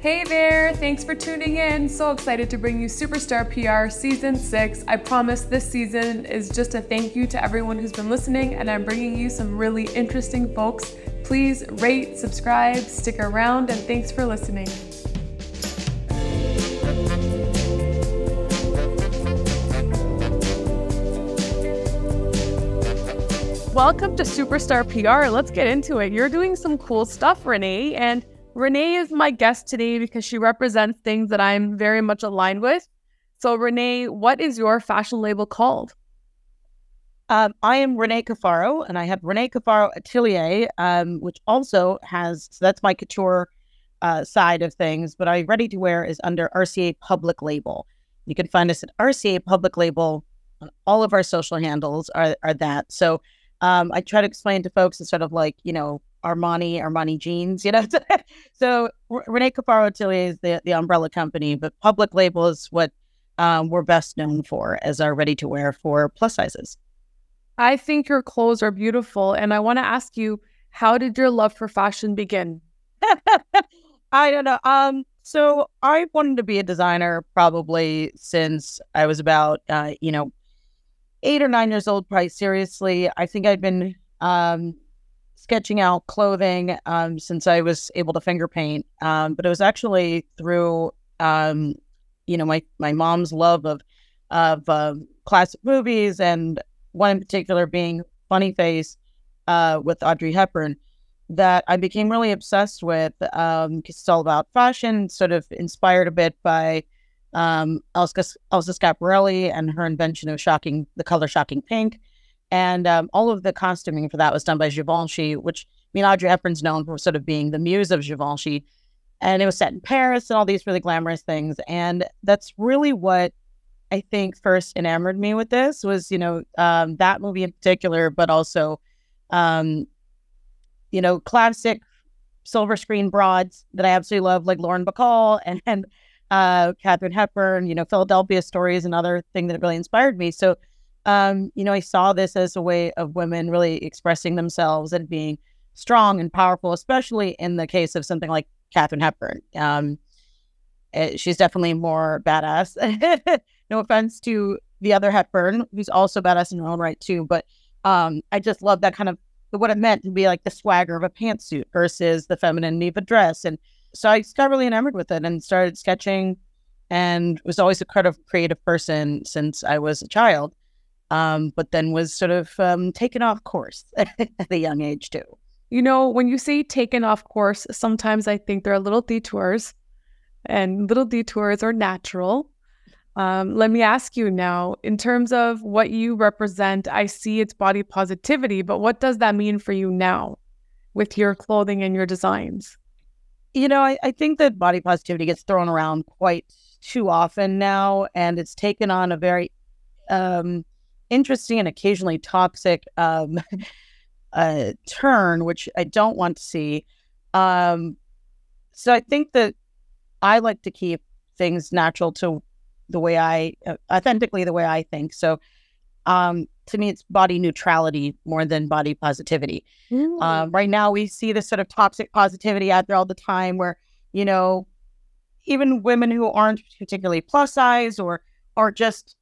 Hey there, thanks for tuning in. So excited to bring you Superstar PR Season 6. I promise this season is just a thank you to everyone who's been listening, and I'm bringing you some really interesting folks. Please rate, subscribe, stick around, and thanks for listening. Welcome to Superstar PR. Let's get into it. You're doing some cool stuff, Renee, and Renee is my guest today because she represents things that I'm very much aligned with. So, Renee, what is your fashion label called? Um, I am Renee Cafaro, and I have Renee Cafaro Atelier, um, which also has so that's my couture uh, side of things. But I ready to wear is under RCA Public Label. You can find us at RCA Public Label. On all of our social handles are are that. So um, I try to explain to folks instead of like you know Armani, Armani jeans, you know. so Renee Cafaro Atelier is the, the umbrella company, but Public Label is what um, we're best known for as our ready to wear for plus sizes. I think your clothes are beautiful, and I want to ask you, how did your love for fashion begin? I don't know. Um, so I wanted to be a designer probably since I was about, uh, you know, eight or nine years old. Probably seriously, I think I'd been um sketching out clothing um, since I was able to finger paint. Um, but it was actually through, um, you know, my my mom's love of of uh, classic movies, and one in particular being Funny Face uh, with Audrey Hepburn, that I became really obsessed with. Um, it's all about fashion, sort of inspired a bit by um, Elsa, Elsa Schiaparelli and her invention of shocking the color shocking pink. And um, all of the costuming for that was done by Givenchy, which I mean, Audrey Hepburn's known for sort of being the muse of Givenchy. And it was set in Paris and all these really glamorous things. And that's really what I think first enamored me with this was, you know, um, that movie in particular, but also, um, you know, classic silver screen broads that I absolutely love, like Lauren Bacall and, and uh, Katharine Hepburn, you know, Philadelphia Story is another thing that really inspired me. So um, you know, I saw this as a way of women really expressing themselves and being strong and powerful, especially in the case of something like Katharine Hepburn. Um, it, eh, she's definitely more badass. no offense to the other Hepburn, who's also badass in her own right too, but um, I just love that kind of what it meant to be like the swagger of a pantsuit versus the feminine of a dress. And so I got really enamored with it and started sketching and was always a kind of creative person since I was a child um, but then was sort of um, taken off course at a young age too. You know, when you say taken off course, sometimes I think there are little detours, and little detours are natural. Um, let me ask you now, in terms of what you represent, I see it's body positivity, but what does that mean for you now with your clothing and your designs? You know, I, I think that body positivity gets thrown around quite too often now, and it's taken on a very um, interesting and occasionally toxic um, uh, turn, which I don't want to see. Um, so I think that I like to keep things natural to the way I uh, authentically the way I think. So um, to me, it's body neutrality more than body positivity. Mm. Um, right now, we see this sort of toxic positivity out there all the time, where you know, even women who aren't particularly plus size or or just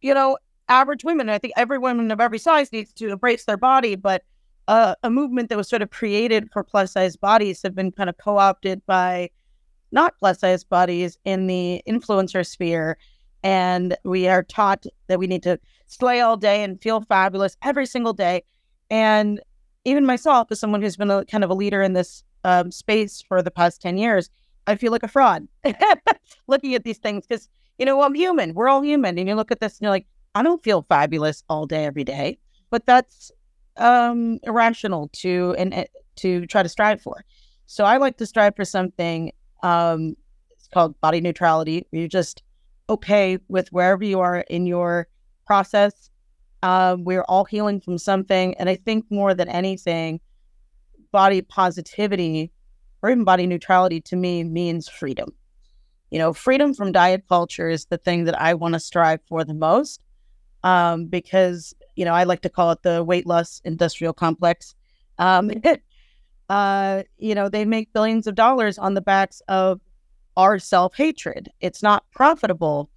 you know average women. I think every woman of every size needs to embrace their body, but uh, a movement that was sort of created for plus size bodies have been kind of co opted by not plus size bodies in the influencer sphere. And we are taught that we need to slay all day and feel fabulous every single day. And even myself, as someone who's been a kind of a leader in this um, space for the past 10 years, I feel like a fraud looking at these things because, you know, I'm human. We're all human. And you look at this and you're like, I don't feel fabulous all day, every day, but that's um, irrational to and uh, to try to strive for. So I like to strive for something. Um, it's called body neutrality. You're just okay with wherever you are in your process. Um, we're all healing from something, and I think more than anything, body positivity or even body neutrality to me means freedom. You know, freedom from diet culture is the thing that I want to strive for the most um, because you know I like to call it the weight loss industrial complex. Um, it, uh, you know they make billions of dollars on the backs of our self hatred. It's not profitable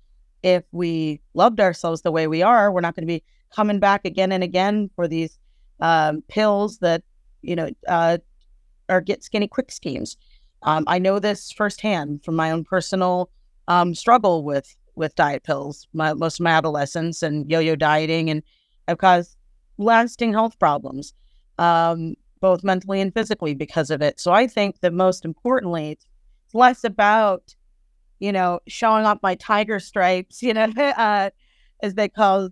if we loved ourselves the way we are. We're not going to be coming back again and again for these um, pills that, you know, uh, are get skinny quick schemes. Um, I know this firsthand from my own personal um, struggle with with diet pills, my, most of my adolescence and yo-yo dieting, and have caused lasting health problems, um, both mentally and physically because of it. So I think that most importantly, it's less about, you know, showing off my tiger stripes, you know, uh, as they call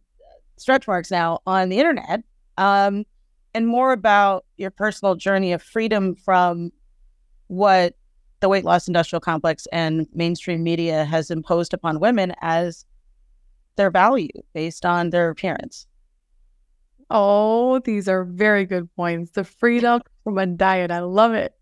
stretch marks now on the internet, um, and more about your personal journey of freedom from what the weight loss industrial complex and mainstream media has imposed upon women as their value based on their appearance. Oh, these are very good points. The freedom from a diet. I love it.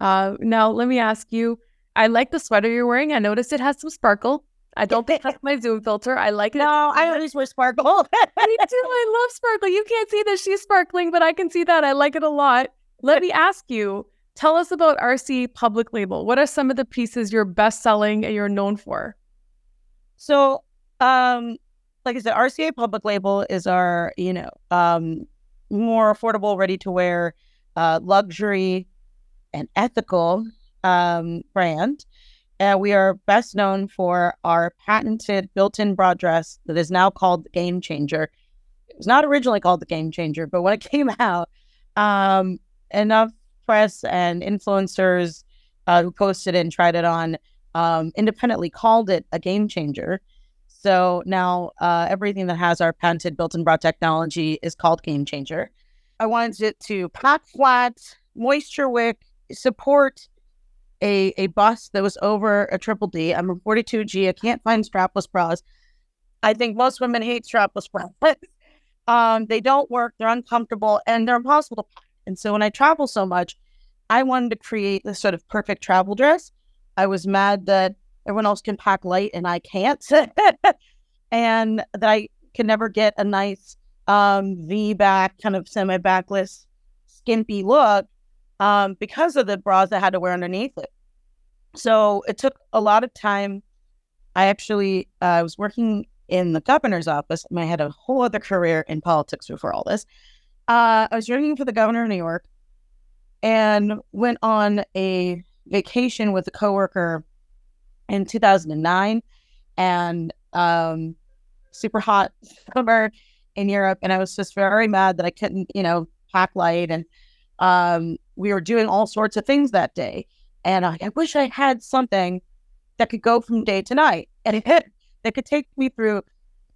Uh, now, let me ask you I like the sweater you're wearing. I noticed it has some sparkle. I don't think that's my Zoom filter. I like it. No, I always wear sparkle. Me too. I love sparkle. You can't see that she's sparkling, but I can see that. I like it a lot. Let me ask you Tell us about RCA Public Label. What are some of the pieces you're best selling and you're known for? So, um, like I said, RCA Public Label is our, you know, um, more affordable, ready to wear, uh, luxury and ethical um, brand. And we are best known for our patented built in bra dress that is now called the Game Changer. It was not originally called the Game Changer, but when it came out, um, enough press and influencers uh, who posted and tried it on um, independently called it a game changer. So now uh, everything that has our patented built-in bra technology is called Game Changer. I wanted it to pack flat, moisture wick, support a a bust that was over a triple D. I'm a 42G. I can't find strapless bras. I think most women hate strapless bras. um, they don't work. They're uncomfortable and they're impossible to pack. And so when I travel so much, I wanted to create this sort of perfect travel dress. I was mad that everyone else can pack light and I can't, and that I can never get a nice um, V back, kind of semi backless, skimpy look um, because of the bras I had to wear underneath it. So it took a lot of time. I actually uh, was working in the governor's office, and I had a whole other career in politics before all this. Uh, I was working for the governor of New York and went on a vacation with a coworker in 2009 and um, super hot summer in Europe. And I was just very mad that I couldn't, you know, pack light. And um, we were doing all sorts of things that day. And I, I wish I had something that could go from day to night and it, that could take me through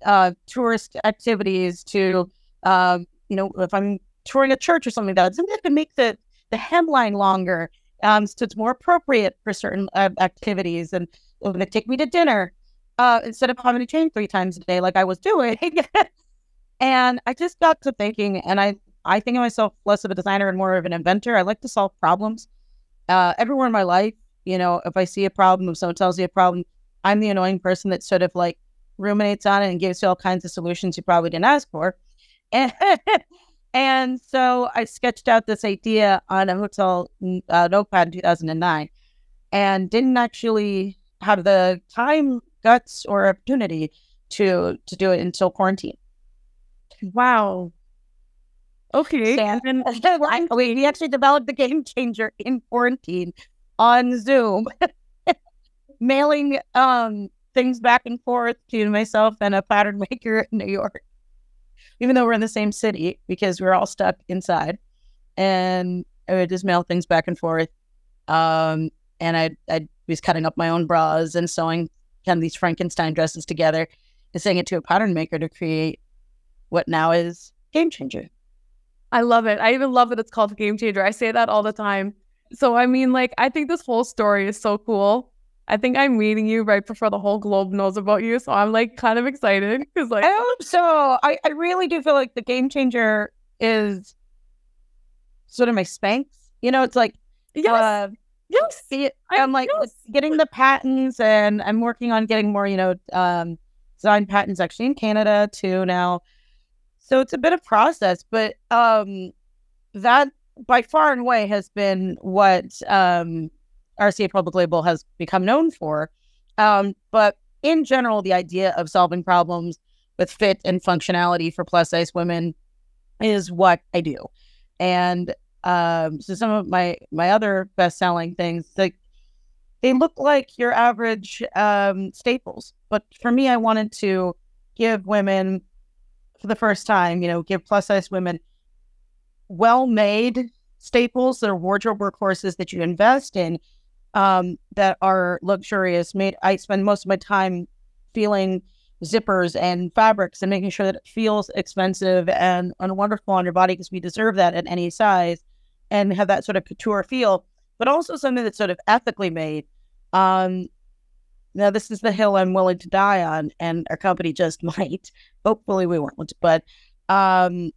uh, tourist activities to um, you know, if I'm touring a church or something like that, that can make the, the headline longer um, so it's more appropriate for certain uh, activities and going to take me to dinner uh, instead of having to change three times a day like I was doing. and I just got to thinking, and I, I think of myself less of a designer and more of an inventor. I like to solve problems. Uh, everywhere in my life, you know, if I see a problem, if someone tells me a problem, I'm the annoying person that sort of like ruminates on it and gives you all kinds of solutions you probably didn't ask for. And, and so I sketched out this idea on a hotel uh, notepad in 2009 and didn't actually have the time, guts, or opportunity to to do it until quarantine. Wow. Okay. So, and then I, we actually developed the game changer in quarantine on Zoom, mailing um, things back and forth to myself and a pattern maker in New York even though we're in the same city because we are all stuck inside. And I would just mail things back and forth. Um, and I I was cutting up my own bras and sewing kind of these Frankenstein dresses together and sending it to a pattern maker to create what now is Game Changer. I love it. I even love that it's called Game Changer. I say that all the time. So I mean, like, I think this whole story is so cool. I think I'm meeting you right before the whole globe knows about you. So I'm like kind of excited because like I hope so. I, I really do feel like the game changer is sort of my Spanx. You know, it's like yes, uh, yes. It, I'm like yes. getting the patents, and I'm working on getting more. You know, um, design patents actually in Canada too now. So it's a bit of process, but um, that by far and away has been what um RCA Public Label has become known for. Um, but in general, the idea of solving problems with fit and functionality for plus size women is what I do. And um, so some of my my other best selling things, like they look like your average um, staples, but for me, I wanted to give women for the first time, you know, give plus size women well made staples that are wardrobe workhorses that you invest in um, that are luxurious. Made I spend most of my time feeling zippers and fabrics and making sure that it feels expensive and, and wonderful on your body because we deserve that at any size and have that sort of couture feel, but also something that's sort of ethically made. Um, now, this is the hill I'm willing to die on, and our company just might. Hopefully, we won't. But um,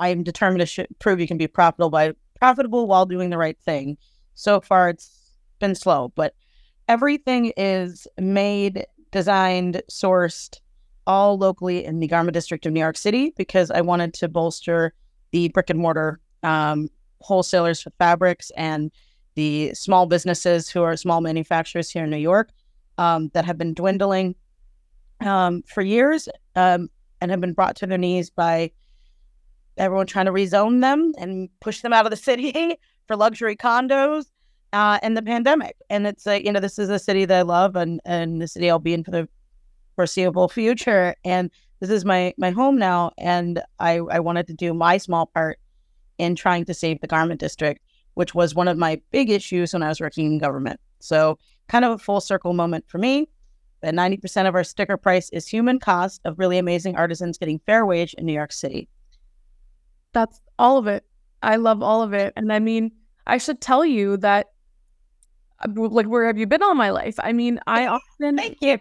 I am determined to sh- prove you can be profitable by profitable while doing the right thing. So far, it's been slow, but everything is made, designed, sourced, all locally in the Garment District of New York City because I wanted to bolster the brick and mortar um, wholesalers for fabrics and the small businesses who are small manufacturers here in New York um, that have been dwindling um, for years um, and have been brought to their knees by everyone trying to rezone them and push them out of the city for luxury condos uh, and the pandemic. And it's a, you know, this is a city that I love and, and the city I'll be in for the foreseeable future. And this is my, my home now. And I, I wanted to do my small part in trying to save the garment district, which was one of my big issues when I was working in government. So kind of a full circle moment for me. That 90% of our sticker price is human cost of really amazing artisans getting fair wage in New York City. That's all of it. I love all of it. And I mean, I should tell you that, like, where have you been all my life? I mean, I often. Thank you.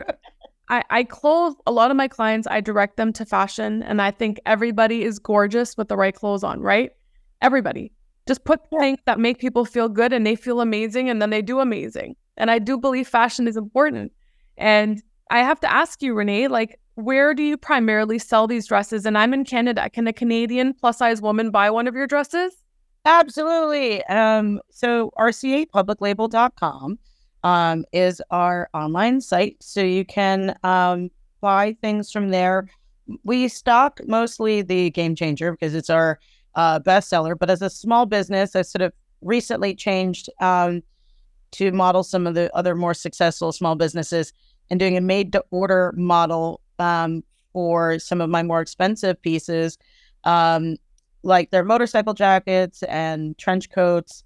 I, I clothe a lot of my clients, I direct them to fashion, and I think everybody is gorgeous with the right clothes on, right? Everybody. Just put things that make people feel good and they feel amazing and then they do amazing. And I do believe fashion is important. And I have to ask you, Renee, like, where do you primarily sell these dresses? And I'm in Canada. Can a Canadian plus size woman buy one of your dresses? Absolutely. Um, so rcapubliclabel.com um, is our online site. So you can um, buy things from there. We stock mostly the Game Changer because it's our uh, bestseller. But as a small business, I sort of recently changed um, to model some of the other more successful small businesses and doing a made to order model um, for some of my more expensive pieces, um, like their motorcycle jackets and trench coats,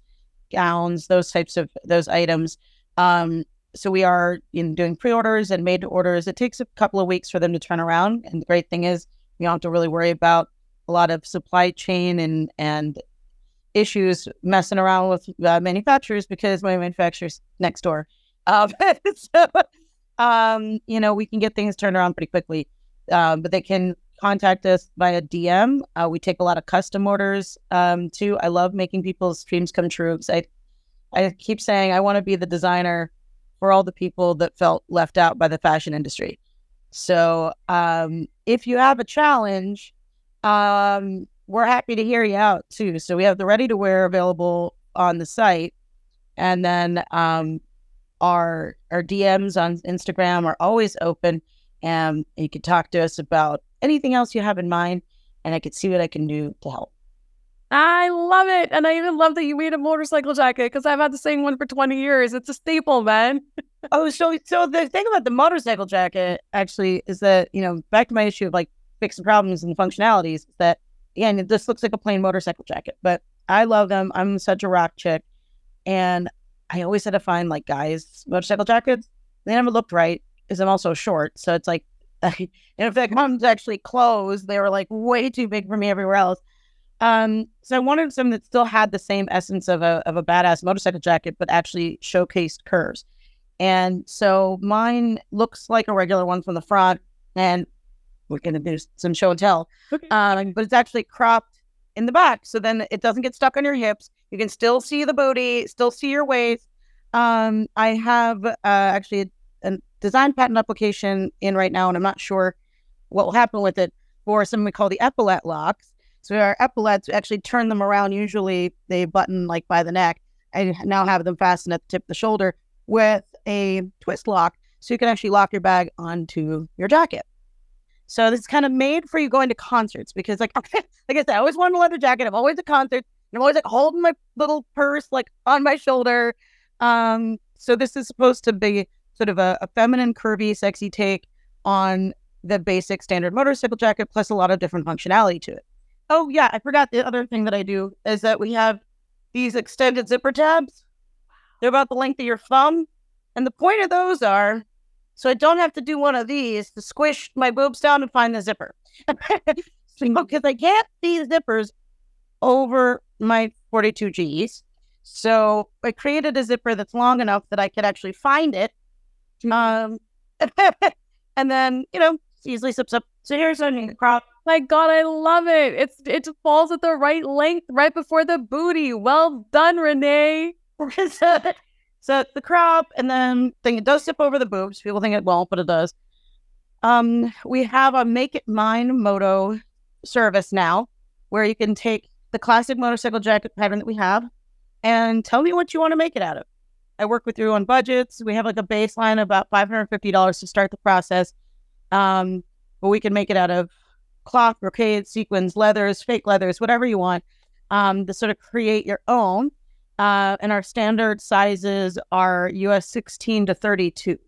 gowns, those types of those items. Um, so we are in doing pre-orders and made orders. It takes a couple of weeks for them to turn around, and the great thing is we don't have to really worry about a lot of supply chain and and issues messing around with uh, manufacturers because my manufacturer's next door. Um, so, um, you know, we can get things turned around pretty quickly. Um, but they can contact us via DM. Uh, we take a lot of custom orders um, too. I love making people's dreams come true. I, I keep saying I want to be the designer for all the people that felt left out by the fashion industry. So um, if you have a challenge, um, we're happy to hear you out too. So we have the ready to wear available on the site. And then um, our our DMs on Instagram are always open. And you can talk to us about anything else you have in mind, and I could see what I can do to help. I love it. And I even love that you made a motorcycle jacket because I've had the same one for 20 years. It's a staple, man. oh, so so the thing about the motorcycle jacket actually is that, you know, back to my issue of like fixing problems and functionalities that again just looks like a plain motorcycle jacket but i love them i'm such a rock chick and i always had to find like guys motorcycle jackets they never looked right because i'm also short so it's like and in fact mom's actually closed. they were like way too big for me everywhere else um so i wanted some that still had the same essence of a, of a badass motorcycle jacket but actually showcased curves and so mine looks like a regular one from the front and we're to do some show and tell. Okay. Um, but it's actually cropped in the back. So then it doesn't get stuck on your hips. You can still see the booty, still see your waist. Um, I have uh, actually design patent application in right now, and I'm not sure what will happen with it for something we call the epaulette locks. So our epaulettes actually turn them around. Usually they button like by the neck. I now have them fastened at the tip of the shoulder with a twist lock, so you can actually lock your bag onto your jacket. So this is kind of made for you going to concerts because, like, like I said, I always wanted a leather jacket. I'm always at concerts, and I'm always like holding my little purse like on my shoulder. Um, so this is supposed to be sort of a, a feminine, curvy, sexy take on the basic standard motorcycle jacket, plus a lot of different functionality to it. Oh yeah, I forgot the other thing that I do is that we have these extended zipper tabs. They're about the length of your thumb. And the point of those are so I don't have to do one of these to squish my boobs down and find the zipper. Because I can't see the zippers over my 42 Gs. So I created a zipper that's long enough that I could actually find it. Um, and then, you know, easily slips up. So here's a crop. My God, I love it. It's it just falls at the right length, right before the booty. Well done, Renee. so, so the crop, and then thing it does slip over the boobs. People think it won't, but it does. Um, we have a Make It Mine Moto service now, where you can take the classic motorcycle jacket pattern that we have, and tell me what you want to make it out of. I work with you on budgets. We have like a baseline about five hundred fifty dollars to start the process. Um, but we can make it out of cloth, brocade, sequins, leathers, fake leathers, whatever you want, um, to sort of create your own. Uh, and our standard sizes are US 16 to 32.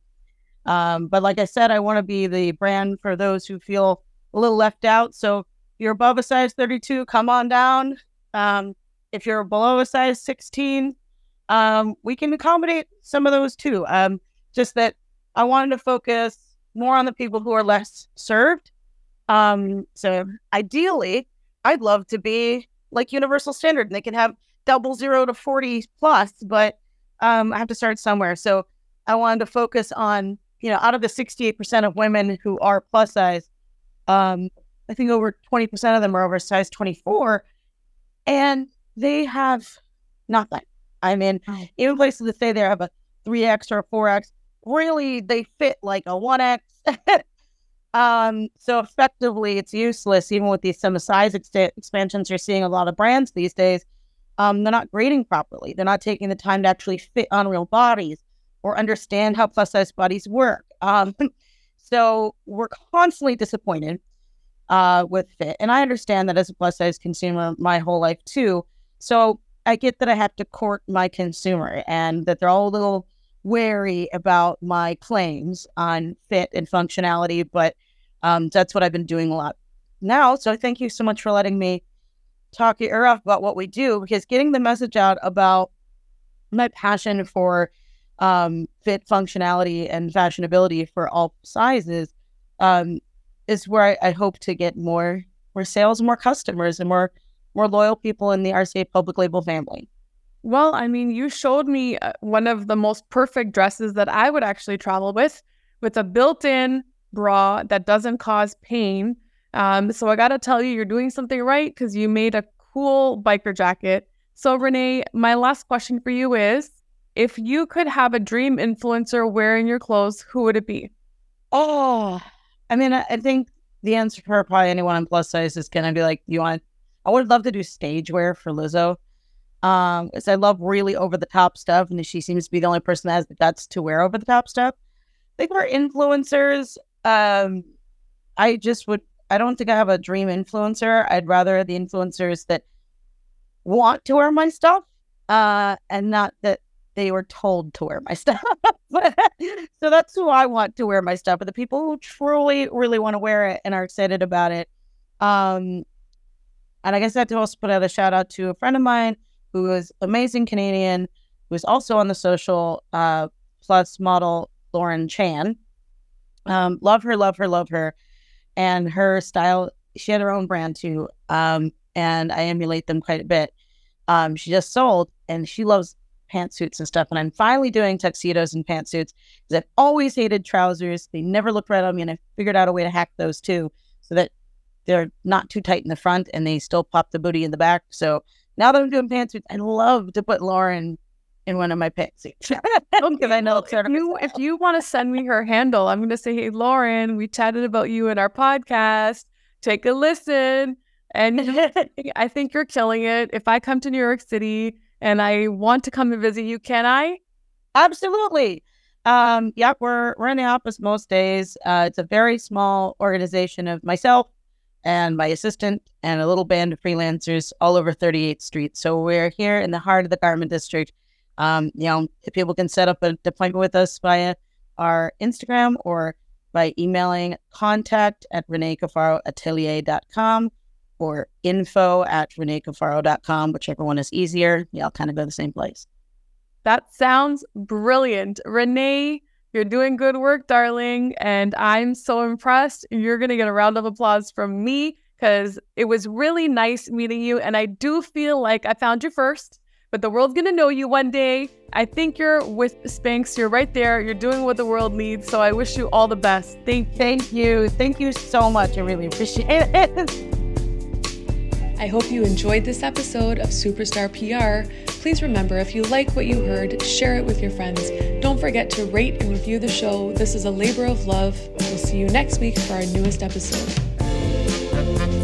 Um, but like I said, I want to be the brand for those who feel a little left out. So if you're above a size 32, come on down. Um, if you're below a size 16, um, we can accommodate some of those too. Um, just that I wanted to focus more on the people who are less served. Um, so ideally, I'd love to be like Universal Standard and they can have double zero to 40 plus, but um, I have to start somewhere. So I wanted to focus on, you know, out of the 68% of women who are plus size, um, I think over 20% of them are over size 24 and they have nothing. I mean, oh. even places that say they have a 3X or a 4X, really they fit like a 1X. um, so effectively, it's useless. Even with these some size ex- expansions, you're seeing a lot of brands these days. Um, they're not grading properly. They're not taking the time to actually fit on real bodies or understand how plus size bodies work. Um, so we're constantly disappointed uh, with fit, and I understand that as a plus size consumer my whole life too. So I get that I have to court my consumer and that they're all a little wary about my claims on fit and functionality, but um, that's what I've been doing a lot now. So thank you so much for letting me talk your ear off about what we do because getting the message out about my passion for um, fit functionality and fashionability for all sizes um, is where I, I, hope to get more more sales, more customers, and more more loyal people in the RCA public label family. Well, I mean, you showed me uh, one of the most perfect dresses that I would actually travel with, with a built in bra that doesn't cause pain. Um, so I got to tell you, you're doing something right because you made a cool biker jacket. So, Renee, my last question for you is if you could have a dream influencer wearing your clothes, who would it be? Oh, I mean, I, I think the answer for probably anyone on plus size is going to be like, you want, I would love to do stage wear for Lizzo. Um, because I love really over the top stuff, and she seems to be the only person that has the guts to wear over the top stuff. I think for influencers, um, I just would. I don't think I have a dream influencer. I'd rather the influencers that want to wear my stuff, uh, and not that they were told to wear my stuff. so that's who I want to wear my stuff. But the people who truly, really want to wear it and are excited about it. Um, and I guess I have to also put out a shout out to a friend of mine who is amazing Canadian, who is also on the social uh, plus model Lauren Chan. Um, love her, love her, love her. And her style, she had her own brand too. Um, and I emulate them quite a bit. Um, she just sold and she loves pantsuits and stuff. And I'm finally doing tuxedos and pantsuits because I've always hated trousers. They never looked right on me. And I figured out a way to hack those too so that they're not too tight in the front and they still pop the booty in the back. So now that I'm doing pantsuits, I love to put Lauren in one of my pantsuits because I know it's you, if you want to send me her handle, I'm going to say, "Hey, Lauren, we chatted about you in our podcast. Take a listen." And I think you're killing it. If I come to New York City and I want to come and visit you, can I? Absolutely. Um, yeah, we're we're in the office most days. Uh, it's a very small organization of myself and my assistant and a little band of freelancers all over 38th Street. So we're here in the heart of the garment district. Um, you know, people can set up an appointment with us via our Instagram or by emailing contact at reneecafaroatelier.com or info at reneecafaro.com, whichever one is easier. Yeah, I'll kind of go the same place. That sounds brilliant. Renee, you're doing good work, darling. And I'm so impressed. You're going to get a round of applause from me because it was really nice meeting you. And I do feel like I found you first, but the world's going to know you one day. I think you're with Spanx. You're right there. You're doing what the world needs. So I wish you all the best. Thank. Thank you. Thank you so much. I really appreciate it. I hope you enjoyed this episode of Superstar PR. Please remember if you like what you heard, share it with your friends. Don't forget to rate and review the show. This is a labor of love. We'll see you next week for our newest episode.